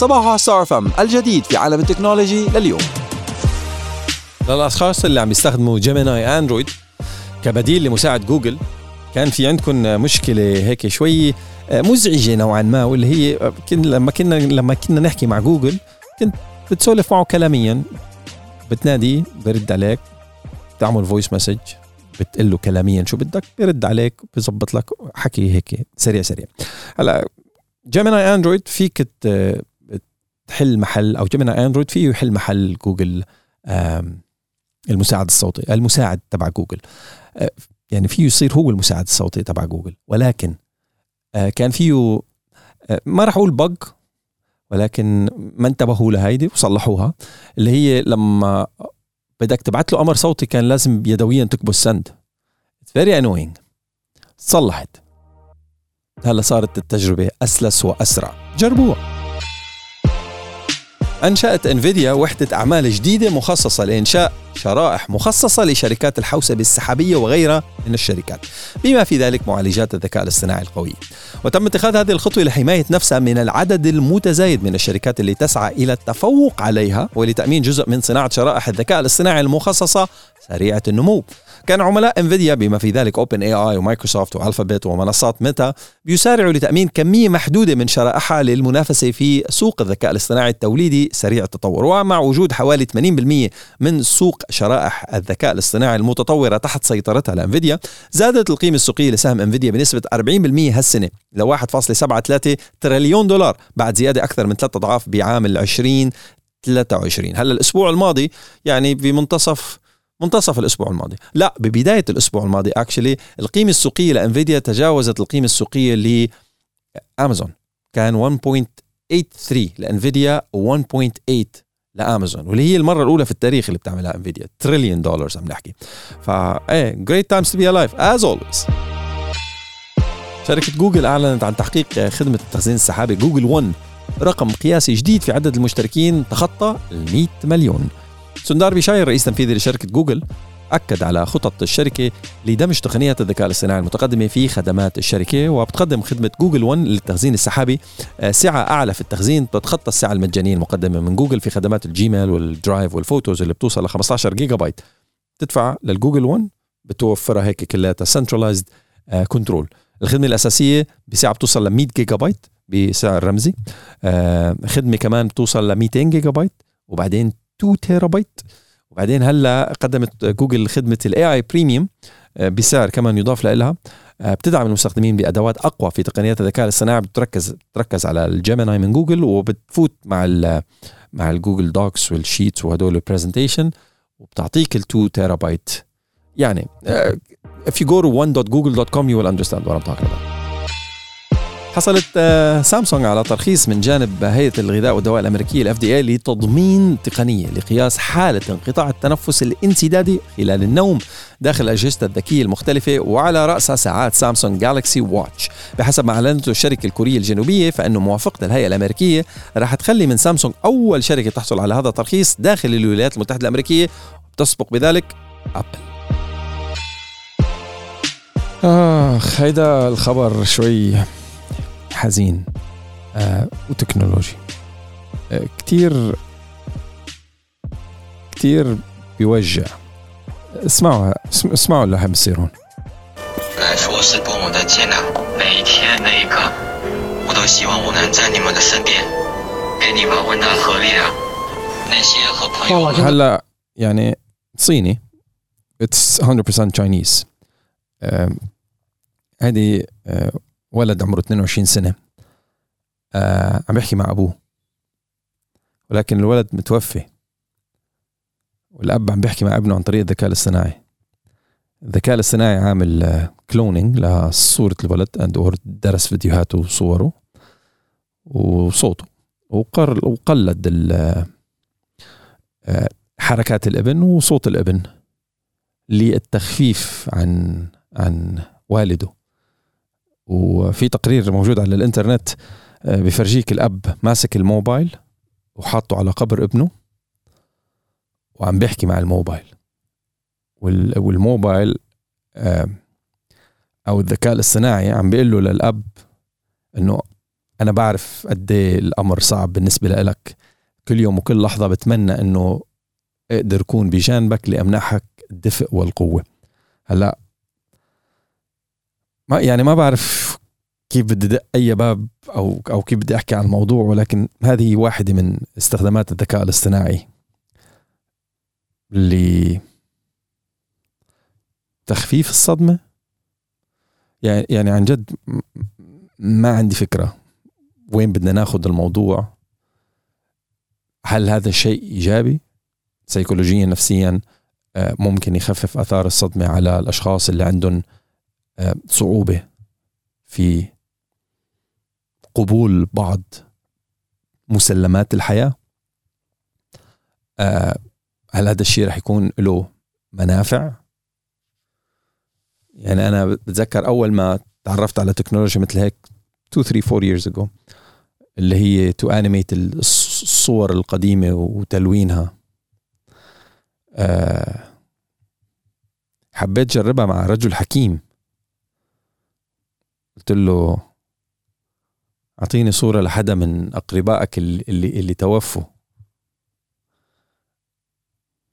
صباح Star FM الجديد في عالم التكنولوجي لليوم. للأشخاص اللي عم يستخدموا Gemini Android كبديل لمساعد جوجل كان في عندكم مشكلة هيك شوي مزعجة نوعا ما واللي هي لما كنا لما كنا نحكي مع جوجل كنت بتسولف معه كلاميا بتنادي برد عليك بتعمل voice message بتقول له كلاميا شو بدك بيرد عليك بظبط لك حكي هيك سريع سريع. هلأ Gemini Android فيك تحل محل أو Gemini Android فيه يحل محل جوجل المساعد الصوتي المساعد تبع جوجل. آه، يعني فيه يصير هو المساعد الصوتي تبع جوجل. ولكن آه، كان فيه آه، ما راح أقول bug ولكن ما انتبهوا لهيدي وصلحوها اللي هي لما بدك تبعت له أمر صوتي كان لازم يدويا تكبس send very annoying صلحت. هلا صارت التجربة أسلس وأسرع. جربوها. أنشأت إنفيديا وحدة أعمال جديدة مخصصة لإنشاء شرائح مخصصة لشركات الحوسبة السحابية وغيرها من الشركات. بما في ذلك معالجات الذكاء الاصطناعي القوية وتم اتخاذ هذه الخطوة لحماية نفسها من العدد المتزايد من الشركات اللي تسعى إلى التفوق عليها ولتأمين جزء من صناعة شرائح الذكاء الاصطناعي المخصصة سريعة النمو. كان عملاء انفيديا بما في ذلك OpenAI ومايكروسوفت والفابت ومنصات ميتا بيسارعوا لتأمين كمية محدودة من شرائحها للمنافسة في سوق الذكاء الاصطناعي التوليدي سريع التطور. ومع وجود حوالي 80% من سوق شرائح الذكاء الاصطناعي المتطورة تحت سيطرتها لانفيديا زادت القيمة السوقية لسهم انفيديا بنسبة 40% هالسنة ل 1.73 تريليون دولار بعد زيادة أكثر من ثلاث أضعاف بعام 2023 هلأ الأسبوع الماضي يعني بمنتصف منتصف الأسبوع الماضي. لا ببداية الأسبوع الماضي actually القيمة السوقية لإنفيديا تجاوزت القيمة السوقية لامازون كان 1.83 لإنفيديا و1.8 لأمازون واللي هي المرة الأولى في التاريخ اللي بتعملها إنفيديا. تريليون دولار عم نحكي. فا it's great times to be alive as always شركة جوجل أعلنت عن تحقيق خدمة التخزين السحابي جوجل 1 رقم قياسي جديد في عدد المشتركين تخطى ال 100 مليون. سندار بيشاي رئيس تنفيذي لشركة جوجل أكد على خطط الشركة لدمج تقنيات الذكاء الاصطناعي المتقدمة في خدمات الشركة وبتقدم خدمة جوجل 1 للتخزين السحابي. آه، سعة أعلى في التخزين بتتخطى السعة المجانية المقدمة من جوجل في خدمات ال Gmail وال Drive وال Photos اللي بتوصل ل 15 جيجا بايت تدفع للجوجل 1 بتوفرها هيك كلها centralized control الخدمة الأساسية بسعة بتوصل ل 100 جيجا بايت بسعر رمزي. آه، خدمة كمان بتوصل ل 200 جيجا بايت وبعدين 2 تيرا بايت وبعدين هلا قدمت جوجل خدمة ال AI Premium بسعر كمان يضاف لها. آه، بتدعم المستخدمين بأدوات أقوى في تقنيات الذكاء الاصطناعي بتركز تركز على ال Gemini من جوجل وبتفوت مع ال مع ال Google Docs وال Sheets وهدول ال presentation وبتعطيك ال 2 تيرا بايت يعني uh, if you go to one.google.com you will understand what I'm talking about. حصلت آه، سامسونج على ترخيص من جانب هيئة الغذاء والدواء الأمريكية ال FDA لتضمين تقنية لقياس حالة انقطاع التنفس الانسدادي خلال النوم داخل أجهزة الذكية المختلفة وعلى راسها ساعات سامسونج Galaxy Watch بحسب ما أعلنته الشركة الكورية الجنوبية فانه موافقة الهيئة الأمريكية راح تخلي من سامسونج أول شركة تحصل على هذا الترخيص داخل الولايات المتحدة الأمريكية. تسبق بذلك أبل. اخ هيدا الخبر شوي حزين آه وتكنولوجي آه كتير كتير بيوجع اسمعوا اسمعوا اللي عم بيصير هون 来说是多么的艰难。每一天每一刻，我都希望我能在你们的身边，给你们温暖和力量。那些和朋友هلا يعني صيني it's 100% Chinese هذه ولد عمره 22 سنة. آه عم بيحكي مع أبوه. ولكن الولد متوفي. والأب عم بيحكي مع ابنه عن طريق الذكاء الاصطناعي. الذكاء الاصطناعي عامل cloning لصورة الولد or درس فيديوهاته وصوره وصوته. وقر وقلد آه، حركات الابن وصوت الابن للتخفيف عن عن والده. وفي تقرير موجود على الإنترنت آه، بفرجيك الأب ماسك الموبايل وحاطه على قبر ابنه وعم بيحكي مع الموبايل. والموبايل آه، أو الذكاء الاصطناعي عم بيقول له للأب إنه أنا بعرف قد إيه الأمر صعب بالنسبة لك كل يوم وكل لحظة بتمنى إنه أقدر أكون بجانبك لأمنحك الدفء والقوة. هلأ ما يعني ما بعرف كيف بدي أدق أي باب أو أو كيف بدي أحكي عن الموضوع ولكن هذه واحدة من استخدامات الذكاء الاصطناعي اللي تخفيف الصدمة. يعني يعني عن جد ما عندي فكرة وين بدنا ناخذ الموضوع. هل هذا شيء إيجابي؟ سيكولوجيا نفسيا آه، ممكن يخفف آثار الصدمة على الأشخاص اللي عندهم صعوبة في قبول بعض مسلمات الحياة. آه، هل هذا الشيء رح يكون له منافع؟ يعني أنا بتذكر أول ما تعرفت على تكنولوجيا مثل هيك 2 3 4 years ago اللي هي to animate الصور القديمة وتلوينها. أه حبيت جربها مع رجل حكيم. قلت له أعطيني صورة لحدا من أقربائك اللي اللي, توفوا.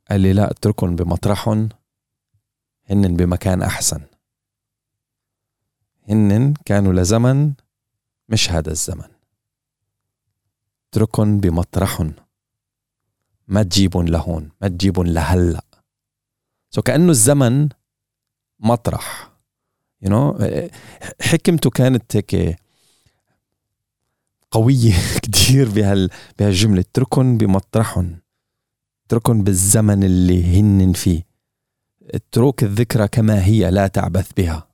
قال لي لا اتركهم بمطرحهم هن بمكان أحسن. هن كانوا لزمن مش هذا الزمن. اتركن بمطرحن ما تجيبن لهون ما تجيبن لهلا. so كأنه الزمن مطرح. you, you know? حكمته كانت هيك قوية كتير بهال بهالجملة. اتركن بمطرحن اتركن بالزمن اللي هن فيه. اترك الذكرى كما هي لا تعبث بها.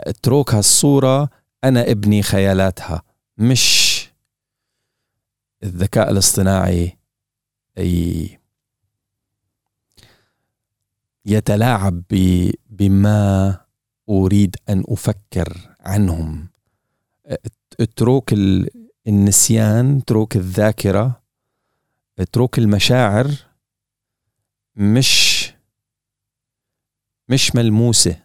اترك هالصورة أنا ابني خيالاتها. مش الذكاء الاصطناعي يتلاعب بما أريد أن أفكر عنهم. اترك النسيان اترك الذاكرة اترك المشاعر مش مش ملموسة.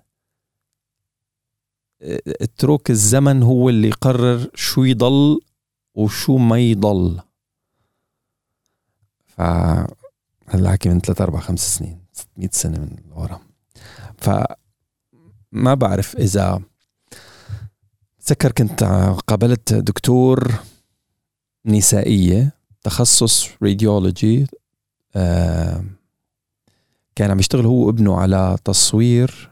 اترك الزمن هو اللي يقرر شو يضل وشو ما يضل. ف هلا حكي من ثلاث أربع خمس سنين 600 سنة من ورا. ف ما بعرف إذا تذكر كنت قابلت دكتور نسائية تخصص راديولوجي آه كان عم يشتغل هو وابنه على تصوير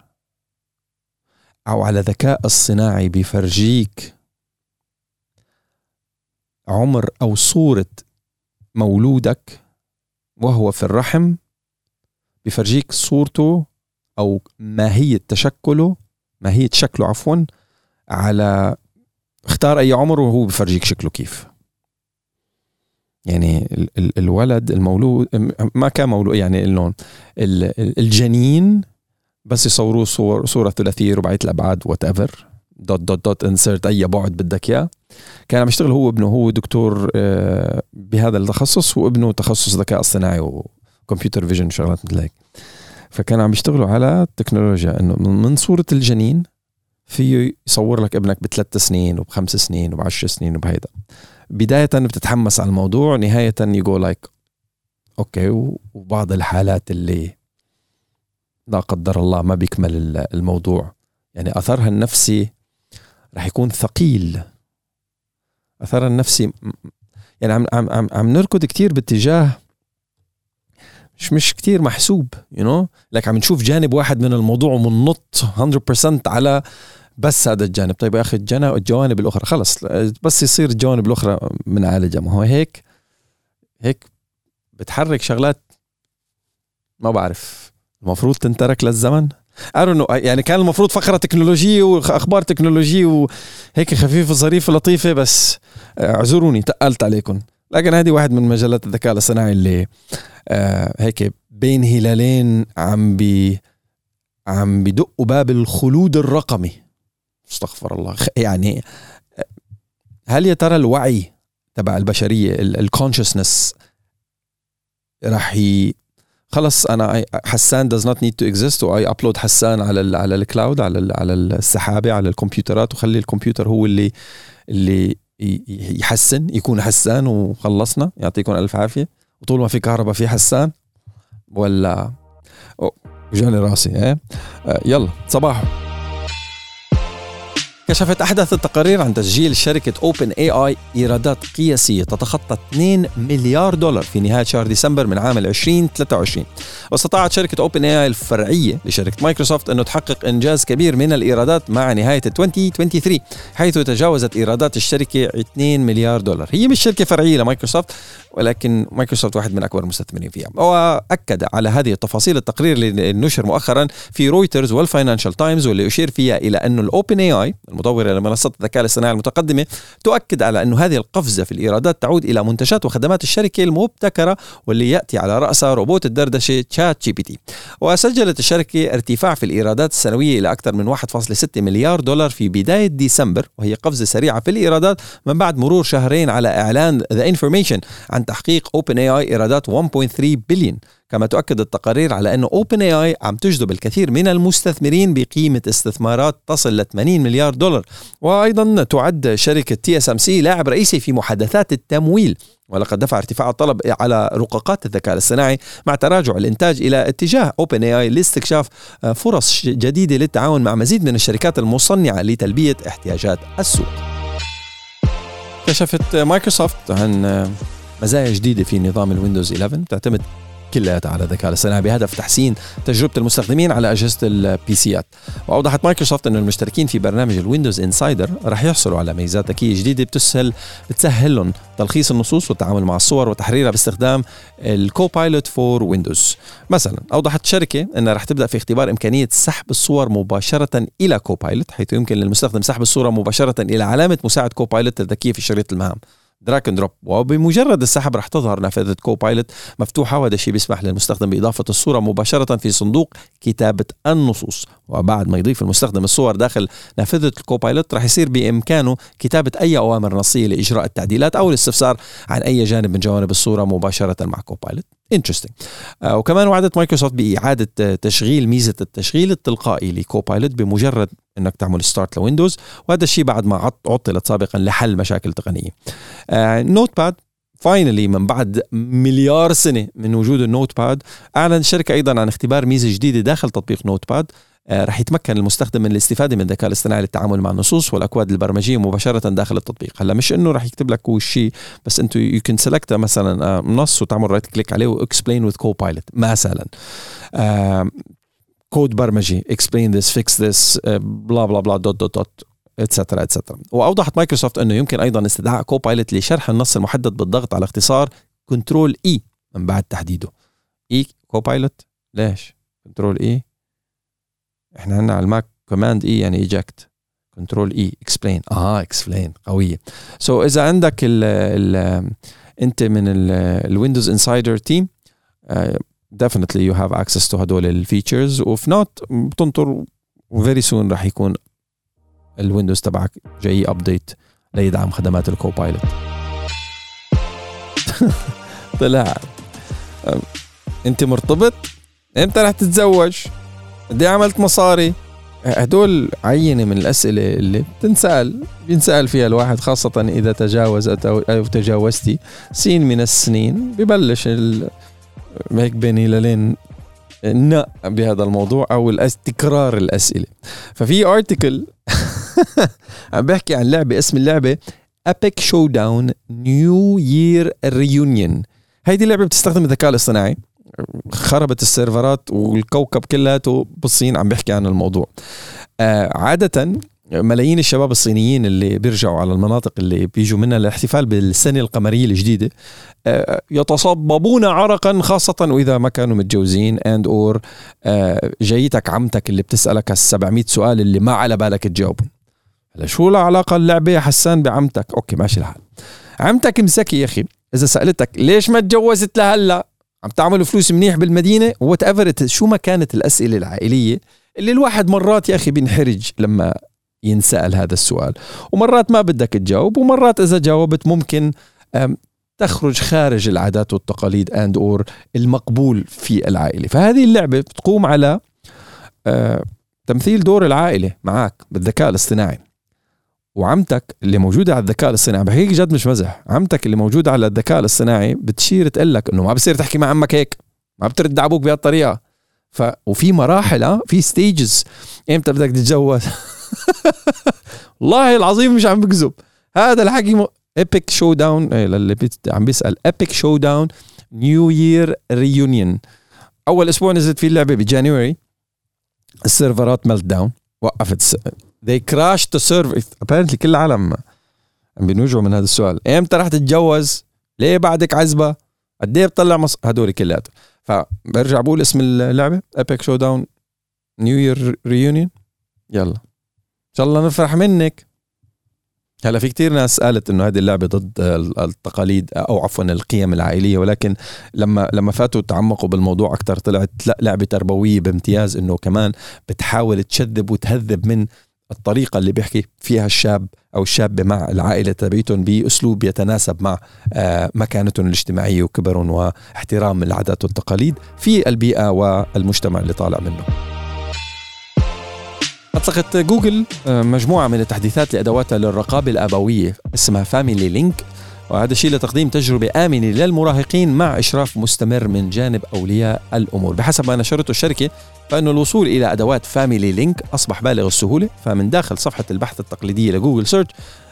أو على ذكاء اصطناعي بيفرجيك عمر أو صورة مولودك وهو في الرحم بفرجيك صورته أو ماهيه تشكله ماهيه شكله عفوا على اختار أي عمر وهو بفرجيك شكله كيف. يعني الولد المولود ما كان مولود يعني اللون الجنين بس يصوروه صور صورة ثلاثية رباعيه الأبعاد whatever dot dot dot insert أي بعد بدك إياه. كان عم يشتغل هو ابنه هو دكتور آه، بهذا التخصص وابنه تخصص ذكاء اصطناعي و computer vision شغلات مثل هيك. فكان عم يشتغلوا على التكنولوجيا إنه من صورة الجنين فيه يصور لك ابنك بثلاث سنين وبخمس سنين وبعشر سنين وبهيدا. بداية بتتحمس على الموضوع نهاية يقول like okay وبعض الحالات اللي لا قدر الله ما بيكمل الموضوع. يعني أثرها النفسي رح يكون ثقيل. أثرها النفسي يعني عم عم عم, عم نركض كثير باتجاه مش مش كتير محسوب يو you know? لك عم نشوف جانب واحد من الموضوع ومننط 100% على بس هذا الجانب. طيب يا أخي الجوانب الأخرى. خلص بس يصير الجوانب الأخرى بنعالجها ما هو هيك؟ هيك بتحرك شغلات ما بعرف. المفروض تنترك للزمن؟ I يعني كان المفروض فقرة تكنولوجية وأخبار تكنولوجية وهيك خفيفة ظريفة لطيفة بس اعذروني تقلت عليكم. لكن هذه واحد من مجالات الذكاء الاصطناعي اللي آه هيك بين هلالين عم بي عم بدقوا باب الخلود الرقمي استغفر الله يعني هل يا ترى الوعي تبع البشرية ال consciousness راح. خلص أنا حسان does not need to exist why upload حسان على ال على ال cloud على ال على السحابة على الكمبيوترات وخلي الكمبيوتر هو اللي اللي يحسن يكون حسان وخلصنا يعطيكم ألف عافية. وطول ما في كهرباء في حسان ولا جاني راسي إيه؟ آه، يلا صباح كشفت أحدث التقارير عن تسجيل شركة OpenAI إيرادات قياسية تتخطى 2 مليار دولار في نهاية شهر ديسمبر من عام 2023 واستطاعت شركة OpenAI الفرعية لشركة مايكروسوفت أنه تحقق إنجاز كبير من الإيرادات مع نهاية 2023 حيث تجاوزت إيرادات الشركة 2 مليار دولار. هي مش شركة فرعية لمايكروسوفت ولكن مايكروسوفت واحد من أكبر المستثمرين فيها. وأكد على هذه التفاصيل التقرير اللي نشر مؤخرا في رويترز وال Financial Times واللي أشير فيها إلى أنه ال OpenAI المطورة لمنصات الذكاء الاصطناعي المتقدمة تؤكد على أن هذه القفزة في الإيرادات تعود إلى منتجات وخدمات الشركة المبتكرة واللي يأتي على رأسها روبوت الدردشة ChatGPT وسجلت الشركة ارتفاع في الإيرادات السنوية إلى أكثر من 1.6 مليار دولار في بداية ديسمبر وهي قفزة سريعة في الإيرادات من بعد مرور شهرين على إعلان The Information عن تحقيق OpenAI ايرادات 1.3 بليون كما تؤكد التقارير على أن OpenAI عم تجذب الكثير من المستثمرين بقيمة استثمارات تصل ل 80 مليار دولار. وأيضا تعد شركة TSMC لاعب رئيسي في محادثات التمويل. ولقد دفع ارتفاع الطلب على رقاقات الذكاء الاصطناعي مع تراجع الإنتاج إلى اتجاه OpenAI لاستكشاف فرص جديدة للتعاون مع مزيد من الشركات المصنعة لتلبية احتياجات السوق. كشفت مايكروسوفت عن مزايا جديدة في نظام الويندوز 11 تعتمد كلياتها على الذكاء الاصطناعي بهدف تحسين تجربة المستخدمين على أجهزة ال PC ات وأوضحت مايكروسوفت انه المشتركين في برنامج ال Windows Insider رح يحصلوا على ميزات ذكية جديدة بتسهل بتسهل لهم تلخيص النصوص والتعامل مع الصور وتحريرها باستخدام ال Copilot for Windows مثلا أوضحت الشركة أنها رح تبدأ في اختبار إمكانية سحب الصور مباشرة إلى Copilot حيث يمكن للمستخدم سحب الصورة مباشرة إلى علامة مساعد Copilot الذكية في شريط المهام. drag and drop. وبمجرد السحب رح تظهر نافذة Copilot مفتوحة وهذا الشيء بيسمح للمستخدم بإضافة الصورة مباشرة في صندوق كتابة النصوص. وبعد ما يضيف المستخدم الصور داخل نافذة ال Copilot رح يصير بإمكانه كتابة أي أوامر نصية لإجراء التعديلات أو الاستفسار عن أي جانب من جوانب الصورة مباشرة مع Copilot. interesting آه وكمان وعدت مايكروسوفت بإعادة تشغيل ميزة التشغيل التلقائي ل Copilot بمجرد إنك تعمل start ل Windows وهذا الشيء بعد ما عطلت سابقا لحل مشاكل تقنية. آه Notepad finally من بعد مليار سنة من وجود ال Notepad أعلن الشركة أيضا عن اختبار ميزة جديدة داخل تطبيق Notepad آه، رح يتمكن المستخدم من الاستفادة من الذكاء الاصطناعي للتعامل مع النصوص والأكواد البرمجية مباشرة داخل التطبيق. هلأ مش إنه رح يكتب لك هو الشيء بس انت you can select مثلا آه، نص وتعمل right click عليه و explain with Copilot مثلا. كود برمجي explain this fix this blah blah blah dot dot dot etcetera etcetera وأوضحت مايكروسوفت إنه يمكن أيضا استدعاء Copilot لشرح النص المحدد بالضغط على اختصار control E من بعد تحديده. E Copilot ليش؟ control E؟ إحنا عندنا على الماك command E يعني eject control E explain آه explain قوية. so so إذا عندك ال ال أنت من ال Windows Insider team definitely you have access to هدول ال features و if not بتنطر و very soon راح يكون الويندوز تبعك جاي update ليدعم خدمات الكوبايلوت طلع. أنت مرتبط؟ إمتى رح تتزوج؟ قد عملت مصاري. هدول عينة من الأسئلة اللي بتنسأل بينسأل فيها الواحد خاصة إذا تجاوز أو تجاوزتي. سين من السنين ببلش هيك بين هلالين نا بهذا الموضوع أو تكرار الأسئلة. ففي article عم بحكي عن لعبة اسم اللعبة Epic Showdown New Year Reunion هيدي اللعبة بتستخدم الذكاء الاصطناعي. خربت السيرفرات والكوكب كلياته بالصين عم بيحكي عن الموضوع. آه عادة ملايين الشباب الصينيين اللي بيرجعوا على المناطق اللي بيجوا منها للاحتفال بالسنة القمرية الجديدة آه، يتصببون عرقا خاصة وإذا ما كانوا متجوزين and or آه، جايتك عمتك اللي بتسألك ال 700 سؤال اللي ما على بالك تجاوبهم. هلا شو له علاقة اللعبة يا حسان بعمتك؟ okay ماشي الحال عمتك مسكي يا أخي. إذا سألتك ليش ما تجوزت لهلا؟ عم تعملوا فلوس منيح بالمدينة. whatever شو ما كانت الأسئلة العائلية اللي الواحد مرات يا أخي بينحرج لما ينسأل هذا السؤال. ومرات ما بدك تجاوب ومرات إذا جاوبت ممكن تخرج خارج العادات والتقاليد and or المقبول في العائلة. فهذه اللعبة بتقوم على آه تمثيل دور العائلة معك بالذكاء الاصطناعي. وعمتك اللي موجودة على الذكاء الاصطناعي بحكيك جد مش مزح. عمتك اللي موجودة على الذكاء الاصطناعي بتشير تقول لك إنه ما بصير تحكي مع عمك هيك ما بترد على أبوك بهالطريقة. ف وفي مراحل في ستيجز إمتى بدك تتجوز؟ والله العظيم مش عم بكذب. هذا الحكي Epic Showdown للي عم بيسأل. Epic Showdown New Year Reunion أول أسبوع نزلت فيه اللعبة ب January السيرفرات melt down وقفت they crashed the server apparently كل العالم عم بينوجعوا من هذا السؤال. إمتى رح تتجوز؟ ليه بعدك عزبة؟ قد إيه بتطلع مص... هدول كلياتهم. فبرجع بقول اسم اللعبة. Epic Showdown New Year Reunion يلا. إن شاء الله نفرح منك. هلا في كتير ناس قالت إنه هذه اللعبة ضد التقاليد أو عفوا القيم العائلية. ولكن لما لما فاتوا تعمقوا بالموضوع أكثر طلعت لا لعبة تربويه بامتياز إنه كمان بتحاول تشذب وتهذب من الطريقة اللي بيحكي فيها الشاب أو الشابة مع العائلة تبعيتهم بأسلوب يتناسب مع آه، مكانتهم الاجتماعية وكبرهم واحترام العادات والتقاليد في البيئة والمجتمع اللي طالع منه. أطلقت جوجل آه، مجموعة من التحديثات لأدواتها للرقابة الأبوية اسمها Family Link وهذا الشيء لتقديم تجربة آمنة للمراهقين مع إشراف مستمر من جانب أولياء الأمور. بحسب ما نشرته الشركة فإن الوصول إلى أدوات Family Link أصبح بالغ السهولة فمن داخل صفحة البحث التقليدية ل Google Search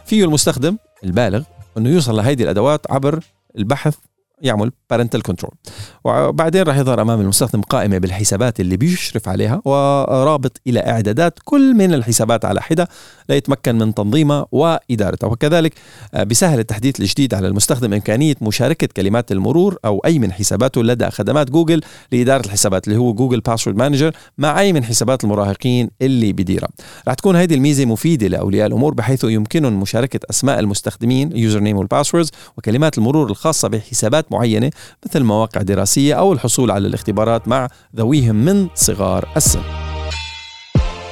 فيه المستخدم البالغ أنه يوصل لهذه الأدوات عبر البحث يعمل parental control. وبعدين راح يظهر أمام المستخدم قائمة بالحسابات اللي بيشرف عليها ورابط إلى إعدادات كل من الحسابات على حدة ليتمكن من تنظيمها وإدارتها. وكذلك آه، بسهل التحديث الجديد على المستخدم إمكانية مشاركة كلمات المرور أو أي من حساباته لدى خدمات جوجل لإدارة الحسابات اللي هو Google Password Manager مع أي من حسابات المراهقين اللي بديرها. راح تكون هذه الميزة مفيدة لأولياء الأمور بحيث يمكنهم مشاركة أسماء المستخدمين ال username وال passwords وكلمات المرور الخاصة بحسابات معينة مثل مواقع دراسية أو الحصول على الاختبارات مع ذويهم من صغار السن.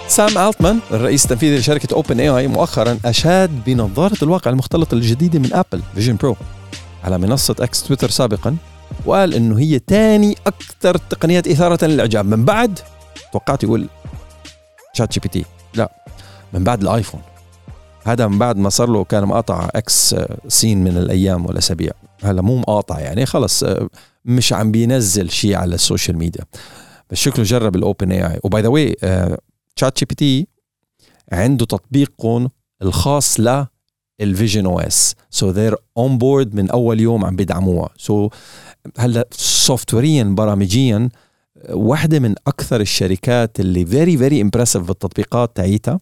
سام ألتمان الرئيس التنفيذي لشركة OpenAI مؤخرا أشاد بنظارة الواقع المختلط الجديدة من أبل Vision Pro على منصة إكس تويتر سابقا وقال إنه هي ثاني أكثر التقنيات إثارة للإعجاب. من بعد؟ توقعت يقول ChatGPT لا من بعد الآيفون. هذا من بعد ما صار له كان مقاطع إكس سين من الأيام والأسابيع. هلا مو مقاطع يعني خلص آه، مش عم بينزل شيء على السوشيال ميديا. بس شكله جرب ال OpenAI و by the way ChatGPT عنده تطبيقهم الخاص لل Vision OS so they're on board من أول يوم عم بيدعموها. so هلا software يا برامجيا واحدة من أكثر الشركات اللي very very impressive بالتطبيقات تاعيتها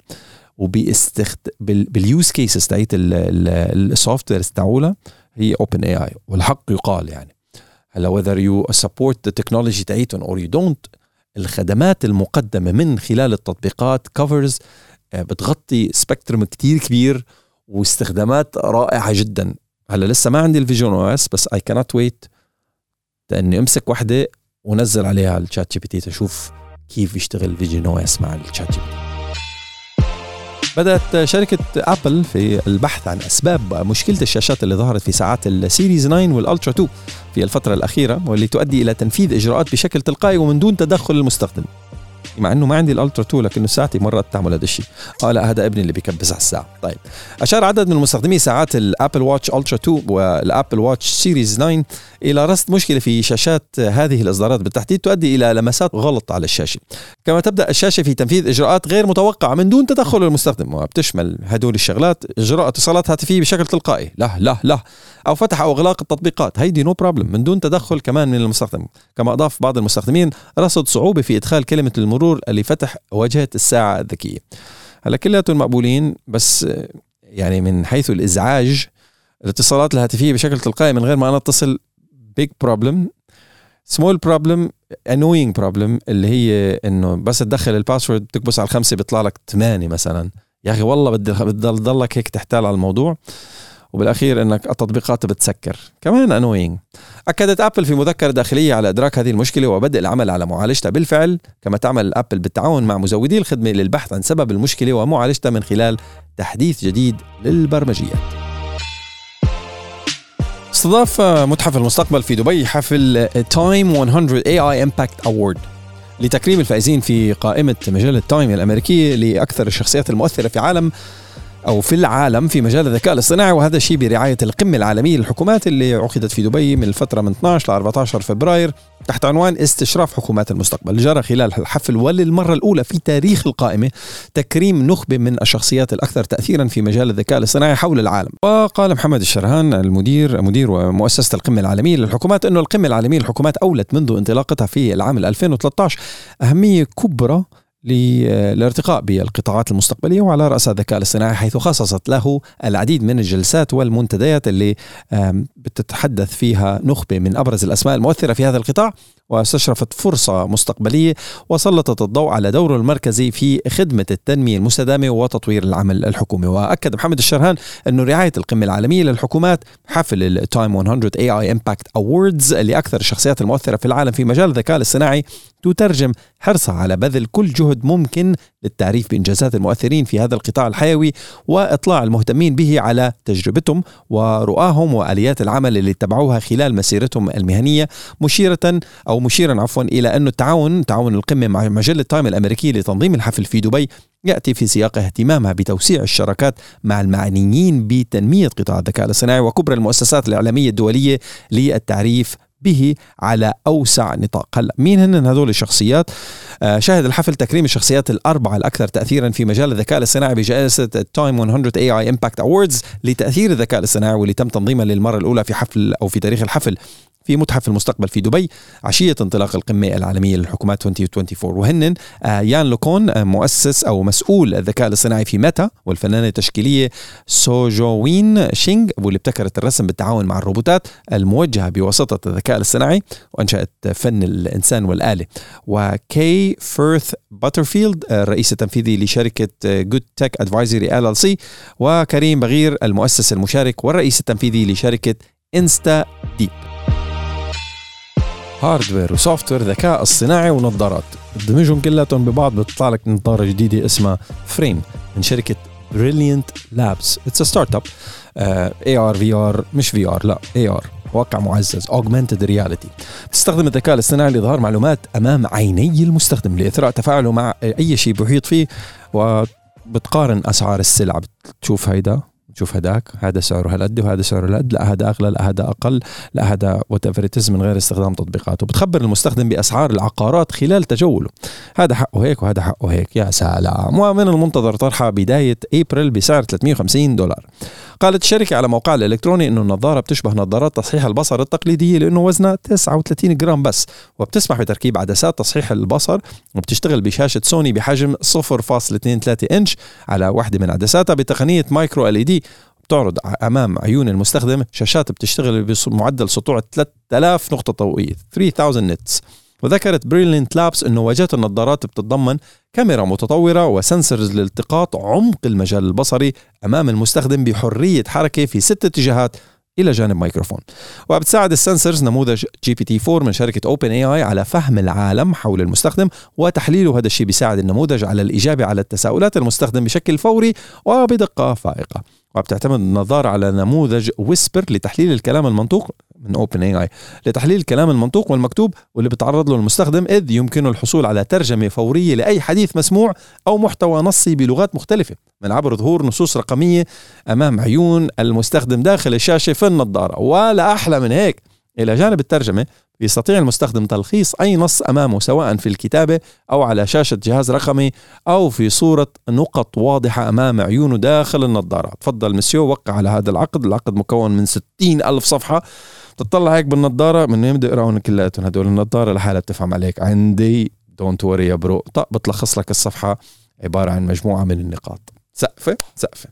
وباستخد بال use cases تاعت ال softwares تاعولها. هي OpenAI والحق يقال يعني. هلا whether you support the technology تاعيتهم or you don't الخدمات المقدمة من خلال التطبيقات covers آه، بتغطي spectrum كتير كبير واستخدامات رائعة جدا. هلا لسه ما عندي ال Vision OS بس اي كانت ويت اني أمسك وحدة ونزل عليها ال ChatGPT تشوف كيف يشتغل Vision OS مع ال ChatGPT بدأت شركة أبل في البحث عن أسباب مشكلة الشاشات اللي ظهرت في ساعات ال Series 9 وال Ultra 2 في الفترة الأخيرة واللي تؤدي إلى تنفيذ إجراءات بشكل تلقائي ومن دون تدخل المستخدم. مع إنه ما عندي ال Ultra 2 لكنه ساعتي مرات تعمل هذا الشيء. آه لا هذا ابني اللي بيكبس على الساعة. طيب. أشار عدد من مستخدمي ساعات ال Apple Watch Ultra 2 وال Apple Watch Series 9 إلى رصد مشكلة في شاشات هذه الإصدارات. بالتحديد تؤدي إلى لمسات غلط على الشاشة. كما تبدأ الشاشة في تنفيذ إجراءات غير متوقعة من دون تدخل المستخدم وبتشمل هدول الشغلات إجراء اتصالات هاتفية بشكل تلقائي. لا لا لا. أو فتح أو إغلاق التطبيقات. هيدي no no problem من دون تدخل كمان من المستخدم. كما أضاف بعض المستخدمين رصد صعوبة في إدخال كلمة المرور لفتح واجهه الساعة الذكية. هلا كلياتهم مقبولين بس يعني من حيث الإزعاج الاتصالات الهاتفية بشكل تلقائي من غير ما أنا أتصل big problem small problem annoying problem اللي هي إنه بس تدخل ال password تكبس على الخمسة بيطلع لك ثمانيه مثلا. يا أخي والله بدي بتضل ضلك هيك تحتال على الموضوع. وبالأخير إنك التطبيقات بتسكر. كمان annoying أكدت ابل في مذكرة داخلية على إدراك هذه المشكلة وبدء العمل على معالجتها بالفعل كما تعمل ابل بالتعاون مع مزودي الخدمة للبحث عن سبب المشكلة ومعالجتها من خلال تحديث جديد للبرمجيات استضاف متحف المستقبل في دبي حفل TIME 100 AI Impact Award لتكريم الفائزين في قائمة مجلة تايم الأمريكية لأكثر الشخصيات المؤثرة في عالم أو في العالم في مجال الذكاء الاصطناعي وهذا الشيء برعاية القمة العالمية للحكومات اللي عقدت في دبي من الفترة من 12 ل 14 فبراير تحت عنوان استشراف حكومات المستقبل. جرى خلال الحفل وللمرة الأولى في تاريخ القائمة تكريم نخبة من الشخصيات الأكثر تاثيرا في مجال الذكاء الاصطناعي حول العالم. وقال محمد الشرهان المدير مدير ومؤسسة القمة العالمية للحكومات إنه القمة العالمية للحكومات أولت منذ انطلاقتها في العام 2013 أهمية كبرى للارتقاء بالقطاعات المستقبلية وعلى رأس الذكاء الاصطناعي حيث خصصت له العديد من الجلسات والمنتديات اللي بتتحدث فيها نخبة من أبرز الأسماء المؤثرة في هذا القطاع. واستشرفت فرصة مستقبلية وسلطت الضوء على دوره المركزي في خدمة التنمية المستدامة وتطوير العمل الحكومي. وأكد محمد الشرهان أن رعاية القمة العالمية للحكومات حفل التايم 100 AI Impact Awards لأكثر الشخصيات المؤثرة في العالم في مجال الذكاء الاصطناعي تترجم حرصها على بذل كل جهد ممكن للتعريف بإنجازات المؤثرين في هذا القطاع الحيوي وإطلاع المهتمين به على تجربتهم ورؤاهم وآليات العمل اللي اتبعوها خلال مسيرتهم المهنية مشيرة أو مشيرا عفوا إلى أن التعاون تعاون القمة مع مجلة تايم الأمريكية لتنظيم الحفل في دبي يأتي في سياق اهتمامها بتوسيع الشراكات مع المعنيين بتنمية قطاع الذكاء الاصطناعي وكبرى المؤسسات الإعلامية الدولية للتعريف به على أوسع نطاق. هلا مين هن هذول الشخصيات؟ آه شهد الحفل تكريم الشخصيات الأربعة الأكثر تاثيرا في مجال الذكاء الاصطناعي بجائزة ال TIME 100 AI Impact Awards لتأثير الذكاء الاصطناعي واللي تم تنظيمها للمرة الأولى في حفل أو في تاريخ الحفل. في متحف المستقبل في دبي عشية انطلاق القمة العالمية للحكومات 2024 وهن آه، يان لوكون آه، مؤسس أو مسؤول الذكاء الاصطناعي في ميتا والفنانة التشكيلية سوجوين شينغ واللي ابتكرت الرسم بالتعاون مع الروبوتات الموجهة بواسطة الذكاء الاصطناعي وأنشأت فن الإنسان والآلة. وكي فيرث باترفيلد الرئيس التنفيذي لشركة Good Tech Advisory LLC وكريم بقير المؤسس المشارك والرئيس التنفيذي لشركة InstaDeep hardware و software ذكاء اصطناعي ونظارات. دمجهم كلاتهم ببعض بتطلع لك نظارة جديدة اسمها Frame من شركة Brilliant Labs it's startup AR VR مش VR لا AR واقع معزز augmented reality. تستخدم الذكاء الاصطناعي لإظهار معلومات أمام عيني المستخدم لإثراء تفاعله مع أي شيء بحيط فيه وبتقارن أسعار السلع بتشوف هيدا؟ شوف هداك هذا سعره هالقد وهذا سعره هالقد لا هذا أغلى لا هذا أقل لا هذا what من غير استخدام تطبيقات وبتخبر المستخدم بأسعار العقارات خلال تجوله. هذا حقه هيك وهذا حقه هيك يا سلام. ومن المنتظر طرحها بداية ابريل بسعر 350 دولار. قالت الشركة على موقعها الإلكتروني أنه النظارة بتشبه نظارات تصحيح البصر التقليدية لأنه وزنها 39 جرام بس وبتسمح بتركيب عدسات تصحيح البصر وبتشتغل بشاشة سوني بحجم 0.23 إنش على واحدة من عدساتها بتقنية micro LED. بتعرض أمام عيون المستخدم شاشات بتشتغل بمعدل سطوع 3000 نقطة ضوئيه 3000 nits وذكرت Brilliant Labs إنه واجهه النظارات بتتضمن كاميرا متطورة و sensors لالتقاط عمق المجال البصري أمام المستخدم بحرية حركة في ست اتجاهات إلى جانب ميكروفون. وبتساعد ال sensors نموذج GPT 4 من شركة OpenAI على فهم العالم حول المستخدم وتحليله هذا الشيء بيساعد النموذج على الاجابه على التساؤلات المستخدم بشكل فوري وبدقة فائقة. وبتعتمد النظارة على نموذج Whisper لتحليل الكلام المنطوق من OpenAI لتحليل الكلام المنطوق والمكتوب واللي بتعرض له المستخدم إذ يمكنه الحصول على ترجمة فورية لأي حديث مسموع أو محتوى نصي بلغات مختلفة. من عبر ظهور نصوص رقمية أمام عيون المستخدم داخل الشاشة في النظارة. ولا أحلى من هيك. إلى جانب الترجمة يستطيع المستخدم تلخيص أي نص أمامه سواء في الكتابة أو على شاشة جهاز رقمي أو في صورة نقط واضحة أمام عيونه داخل النظارة تفضل مسيو وقع على هذا العقد. العقد مكون من 60 ألف صفحة. تطلع هيك بالنظارة من بدي اقراهم كلياتهم هدول؟ النظارة لحالها بتفهم عليك. عندي don't worry يا bro. طق بتلخص لك الصفحة عبارة عن مجموعة من النقاط. سقفة؟ سقفة.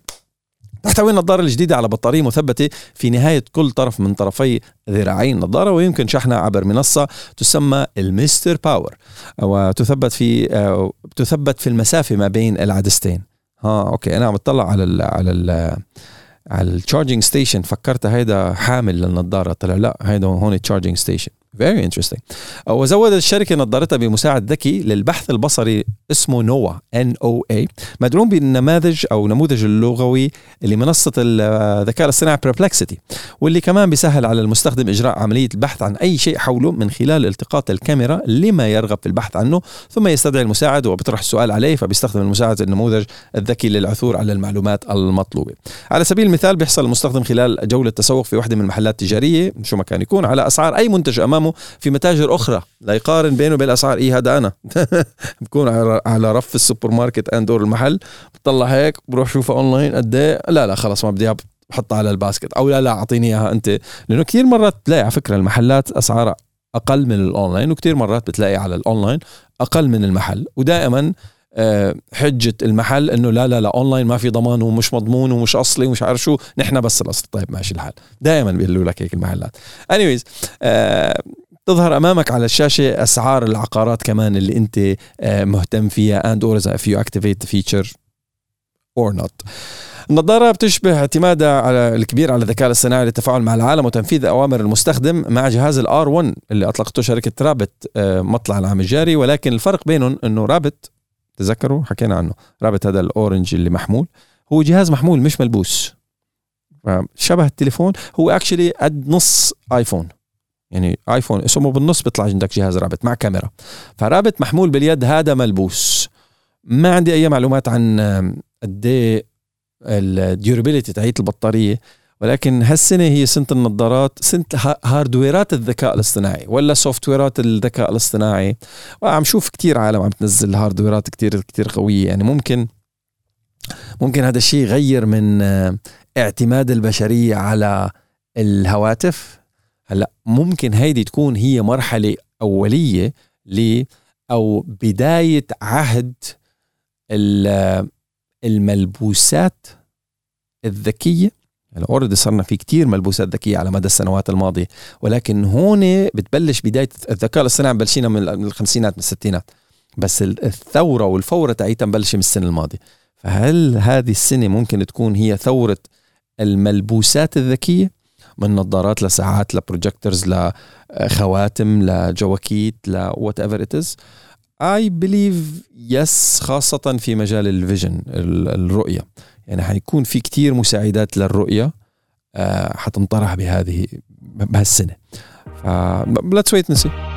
تحتوي النظارة الجديدة على بطارية مثبتة في نهاية كل طرف من طرفي ذراعي. النظارة ويمكن شحنها عبر منصة تسمى المستر power وتثبت في تثبت في المسافة ما بين العدستين. ها أوكي أنا عم بطلع على ال على ال على ال charging station فكرت هيدا حامل للنظارة. طلع لا هيدا هون charging station Very interesting. وزودت الشركة نظارتها بمساعد ذكي للبحث البصري اسمه نوا N O A مدعوم بالنماذج أو نموذج اللغوي لمنصة الذكاء الاصطناعي Perplexity واللي كمان بيسهل على المستخدم إجراء عملية البحث عن أي شيء حوله من خلال التقاط الكاميرا لما يرغب في البحث عنه ثم يستدعي المساعد وبيطرح السؤال عليه فبيستخدم المساعد النموذج الذكي للعثور على المعلومات المطلوبة على سبيل المثال بيحصل المستخدم خلال جولة تسوق في واحدة من المحلات التجارية شو ما كان يكون على أسعار أي منتج أمامه في متاجر أخرى لا يقارن بينه وبين الأسعار. إيه هذا أنا. بكون على رف السوبر ماركت indoor المحل. بطلع هيك بروح شوفها اونلاين قد إيه؟ لا لا خلص ما بدي بحطها على ال basket. أو لا لا أعطيني إياها أنت. لأنه كثير مرات تلاقي على فكرة المحلات أسعارها أقل من الاونلاين وكثير مرات بتلاقي على الاونلاين أقل من المحل. ودائما آه، حجة المحل إنه لا لا لا اونلاين ما في ضمان ومش مضمون ومش أصلي ومش عارف شو. نحن بس الأصل. طيب ماشي الحال. دائما بيقولوا لك هيك المحلات. Anyways آه تظهر أمامك على الشاشة أسعار العقارات كمان اللي أنت آه، مهتم فيها or if you activate the feature or not. النظارة بتشبه اعتمادها على الكبير على الذكاء الاصطناعي للتفاعل مع العالم وتنفيذ أوامر المستخدم مع جهاز ال R 1 اللي أطلقته شركة رابت مطلع العام الجاري. ولكن الفرق بينهم أنه رابت تذكروا؟ حكينا عنه. رابت هذا ال orange اللي محمول. هو جهاز محمول مش ملبوس. شبه التليفون. هو actually قد نص ايفون يعني ايفون اسمه بالنص بيطلع عندك جهاز رابت مع كاميرا. فرابت محمول باليد هذا ملبوس. ما عندي أي معلومات عن قد إيه ال durability تاعت البطارية. ولكن هالسنة هي سنة النظارات سنة hardware ات الذكاء الاصطناعي ولا software ات الذكاء الاصطناعي. وعم شوف كتير عالم عم تنزل هاردويرات كتير كتير قوية. يعني ممكن ممكن هذا الشيء يغير من اعتماد البشرية على الهواتف. هلأ ممكن هيدي تكون هي مرحلة أولية ل أو بداية عهد الملبوسات الذكية. اوريدي صرنا في كتير ملبوسات ذكية على مدى السنوات الماضية ولكن هون بتبلش بداية الذكاء الاصطناعي بلشينا من الخمسينات من الستينات. بس الثورة والفورة تاعيتها مبلشة من السنة الماضية. فهل هذه السنة ممكن تكون هي ثورة الملبوسات الذكية؟ من نظارات لساعات ل projectors لخواتم لجواكيت ل whatever it is I believe yes خاصة في مجال ال vision الرؤية. يعني حيكون في كتير مساعدات للرؤية آه، حتنطرح بهذه بهالسنة. ف let's wait and see.